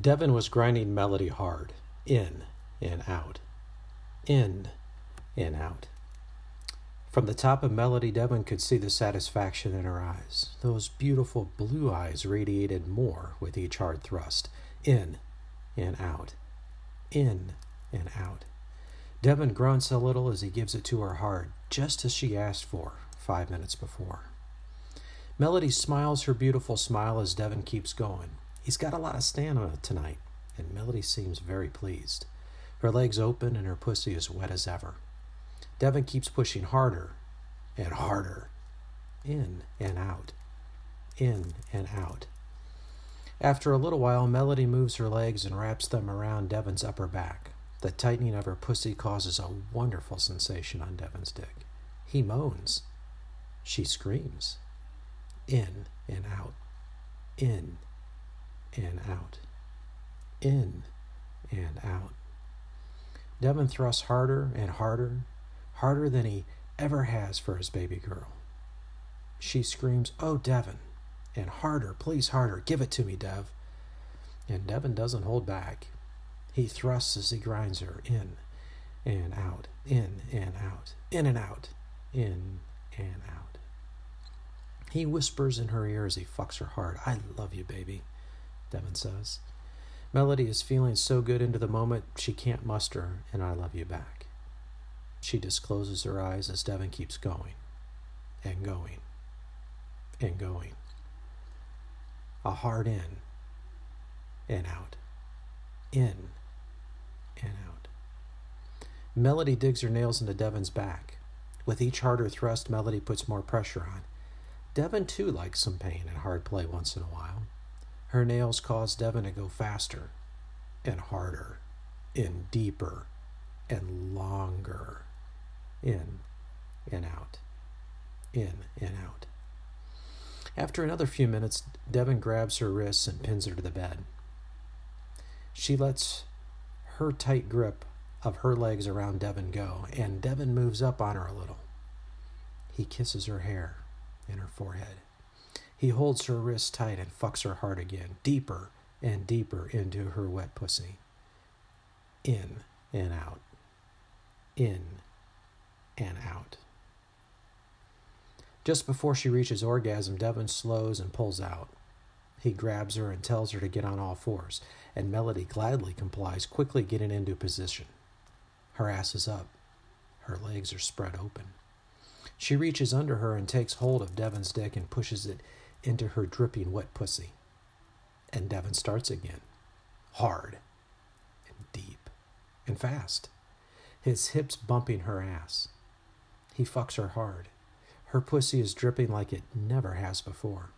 Devon was grinding Melody hard, in and out, in and out. From the top of Melody, Devon could see the satisfaction in her eyes. Those beautiful blue eyes radiated more with each hard thrust, in and out, in and out. Devon grunts a little as he gives it to her hard, just as she asked for five minutes before. Melody smiles her beautiful smile as Devon keeps going. He's got a lot of stamina tonight, and Melody seems very pleased. Her legs open and her pussy is wet as ever. Devon keeps pushing harder and harder, in and out, in and out. After a little while, Melody moves her legs and wraps them around Devon's upper back. The tightening of her pussy causes a wonderful sensation on Devon's dick. He moans. She screams. In and out, in and out, in and out. Devon thrusts harder and harder, harder than he ever has for his baby girl. She screams, Oh, Devon, and harder, please harder, give it to me, Dev. And Devon doesn't hold back. He thrusts as he grinds her in and out, in and out, in and out, in and out. He whispers in her ear as he fucks her hard. I love you, baby, Devon says. Melody is feeling so good into the moment she can't muster and I love you back. She discloses her eyes as Devon keeps going and going and going. A hard in and out, in and out. Melody digs her nails into Devon's back. With each harder thrust, Melody puts more pressure on. Devon too likes some pain and hard play once in a while. Her nails cause Devon to go faster and harder and deeper and longer. In and out. In and out. After another few minutes, Devon grabs her wrists and pins her to the bed. She lets her tight grip of her legs around Devon go, and Devon moves up on her a little. He kisses her hair and her forehead. He holds her wrist tight and fucks her hard again, deeper and deeper into her wet pussy. In and out. In and out. Just before she reaches orgasm, Devon slows and pulls out. He grabs her and tells her to get on all fours, and Melody gladly complies, quickly getting into position. Her ass is up. Her legs are spread open. She reaches under her and takes hold of Devon's dick and pushes it into her dripping wet pussy. And Devon starts again, hard and deep and fast, his hips bumping her ass. He fucks her hard. Her pussy is dripping like it never has before.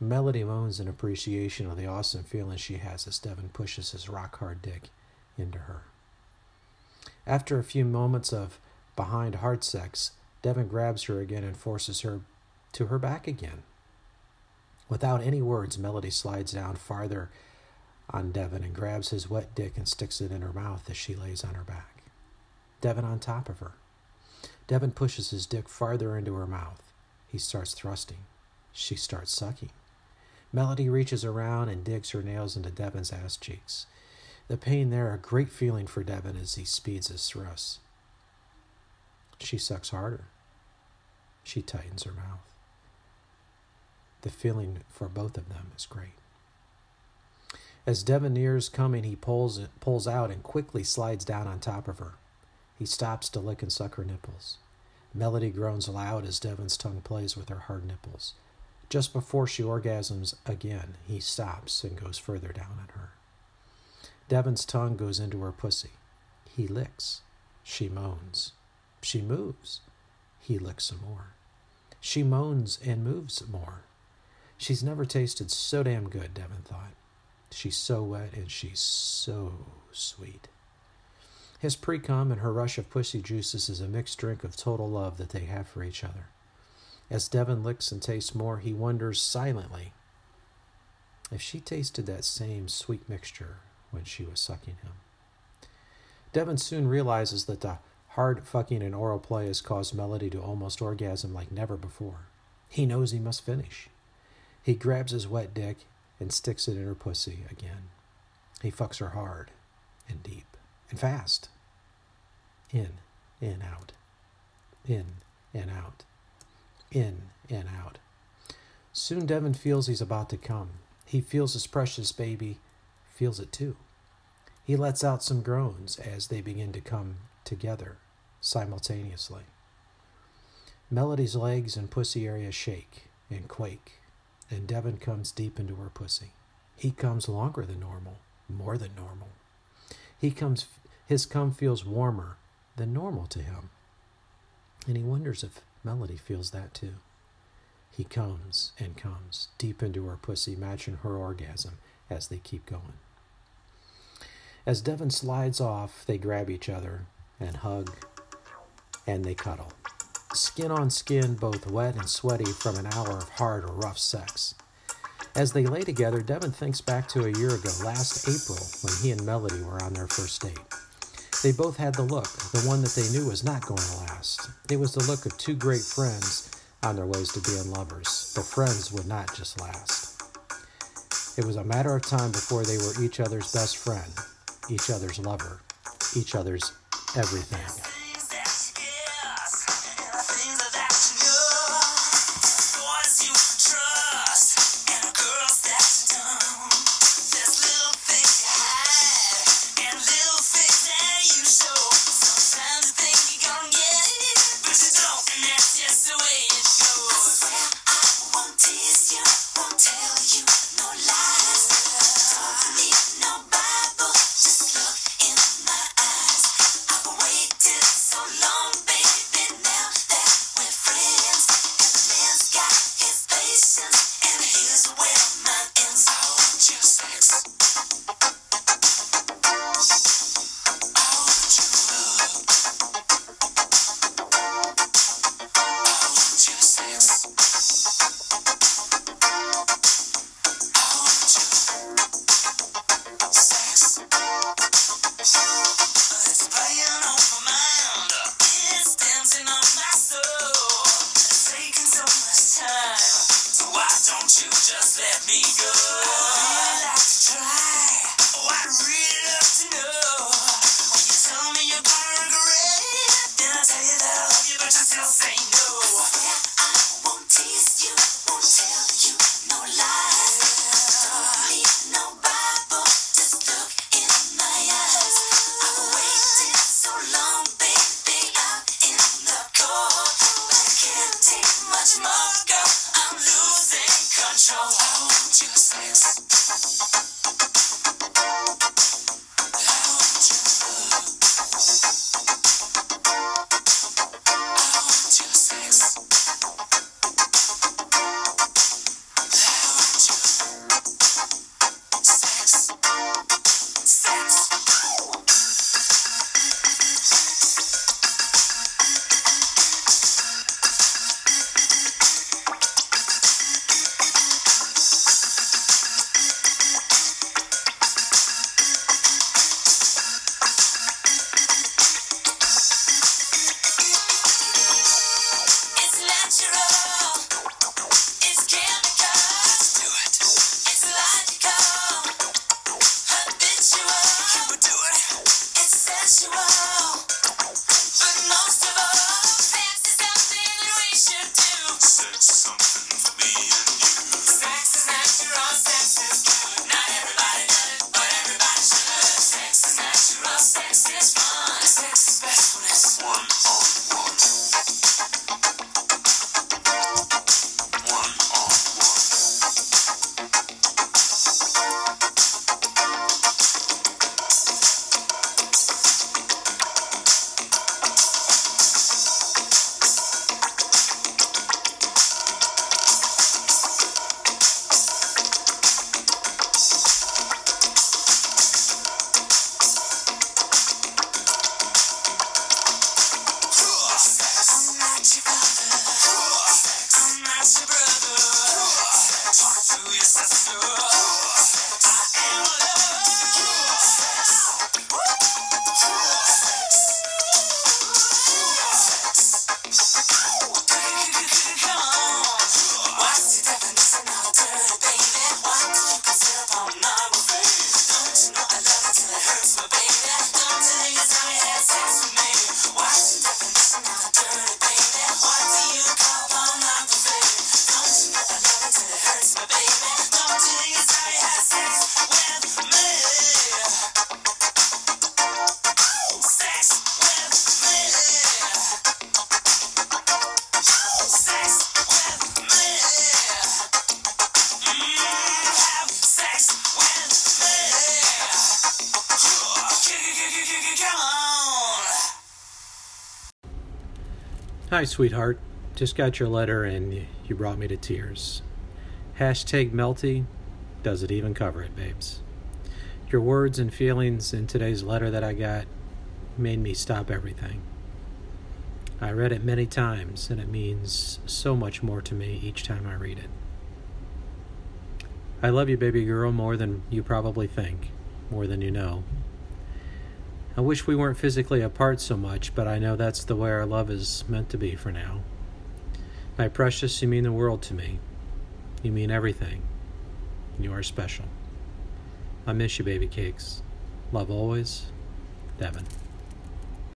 Melody moans in appreciation of the awesome feeling she has as Devon pushes his rock hard dick into her. After a few moments of behind hard sex, Devon grabs her again and forces her to her back again. Without any words, Melody slides down farther on Devon and grabs his wet dick and sticks it in her mouth as she lays on her back. Devon on top of her. Devon pushes his dick farther into her mouth. He starts thrusting. She starts sucking. Melody reaches around and digs her nails into Devon's ass cheeks. The pain there, a great feeling for Devon as he speeds his thrusts. She sucks harder. She tightens her mouth. The feeling for both of them is great. As Devon nears coming, he pulls, pulls out and quickly slides down on top of her. He stops to lick and suck her nipples. Melody groans loud as Devon's tongue plays with her hard nipples. Just before she orgasms again, he stops and goes further down on her. Devon's tongue goes into her pussy. He licks. She moans. She moves. He licks some more. She moans and moves more. She's never tasted so damn good, Devon thought. She's so wet and she's so sweet. His pre cum and her rush of pussy juices is a mixed drink of total love that they have for each other. As Devon licks and tastes more, he wonders silently if she tasted that same sweet mixture when she was sucking him. Devon soon realizes that the hard fucking and oral play has caused Melody to almost orgasm like never before. He knows he must finish. He grabs his wet dick and sticks it in her pussy again. He fucks her hard and deep and fast. In, in, out. In, in, out. In, in, out. Soon Devon feels he's about to come. He feels his precious baby feels it too. He lets out some groans as they begin to come together simultaneously. Melody's legs and pussy area shake and quake, and Devon comes deep into her pussy. He comes longer than normal, more than normal. He comes his cum feels warmer than normal to him. And he wonders if Melody feels that too. He comes and comes deep into her pussy, matching her orgasm as they keep going. As Devon slides off, they grab each other and hug and they cuddle. Skin on skin, both wet and sweaty from an hour of hard or rough sex. As they lay together, Devon thinks back to a year ago, last April, when he and Melody were on their first date. They both had the look, the one that they knew was not going to last. It was the look of two great friends on their ways to being lovers, but friends would not just last. It was a matter of time before they were each other's best friend, each other's lover, each other's everything. Won't you just let me go? I'd really like to try. Oh, I'd really love to know. Yes. Hi, sweetheart. Just got your letter and you brought me to tears. Hashtag melty. Does it even cover it, babes? Your words and feelings in today's letter that I got made me stop everything. I read it many times and it means so much more to me each time I read it. I love you, baby girl, more than you probably think, more than you know. I wish we weren't physically apart so much, but I know that's the way our love is meant to be for now. My precious, you mean the world to me. You mean everything. You are special. I miss you, baby cakes. Love always, Devon.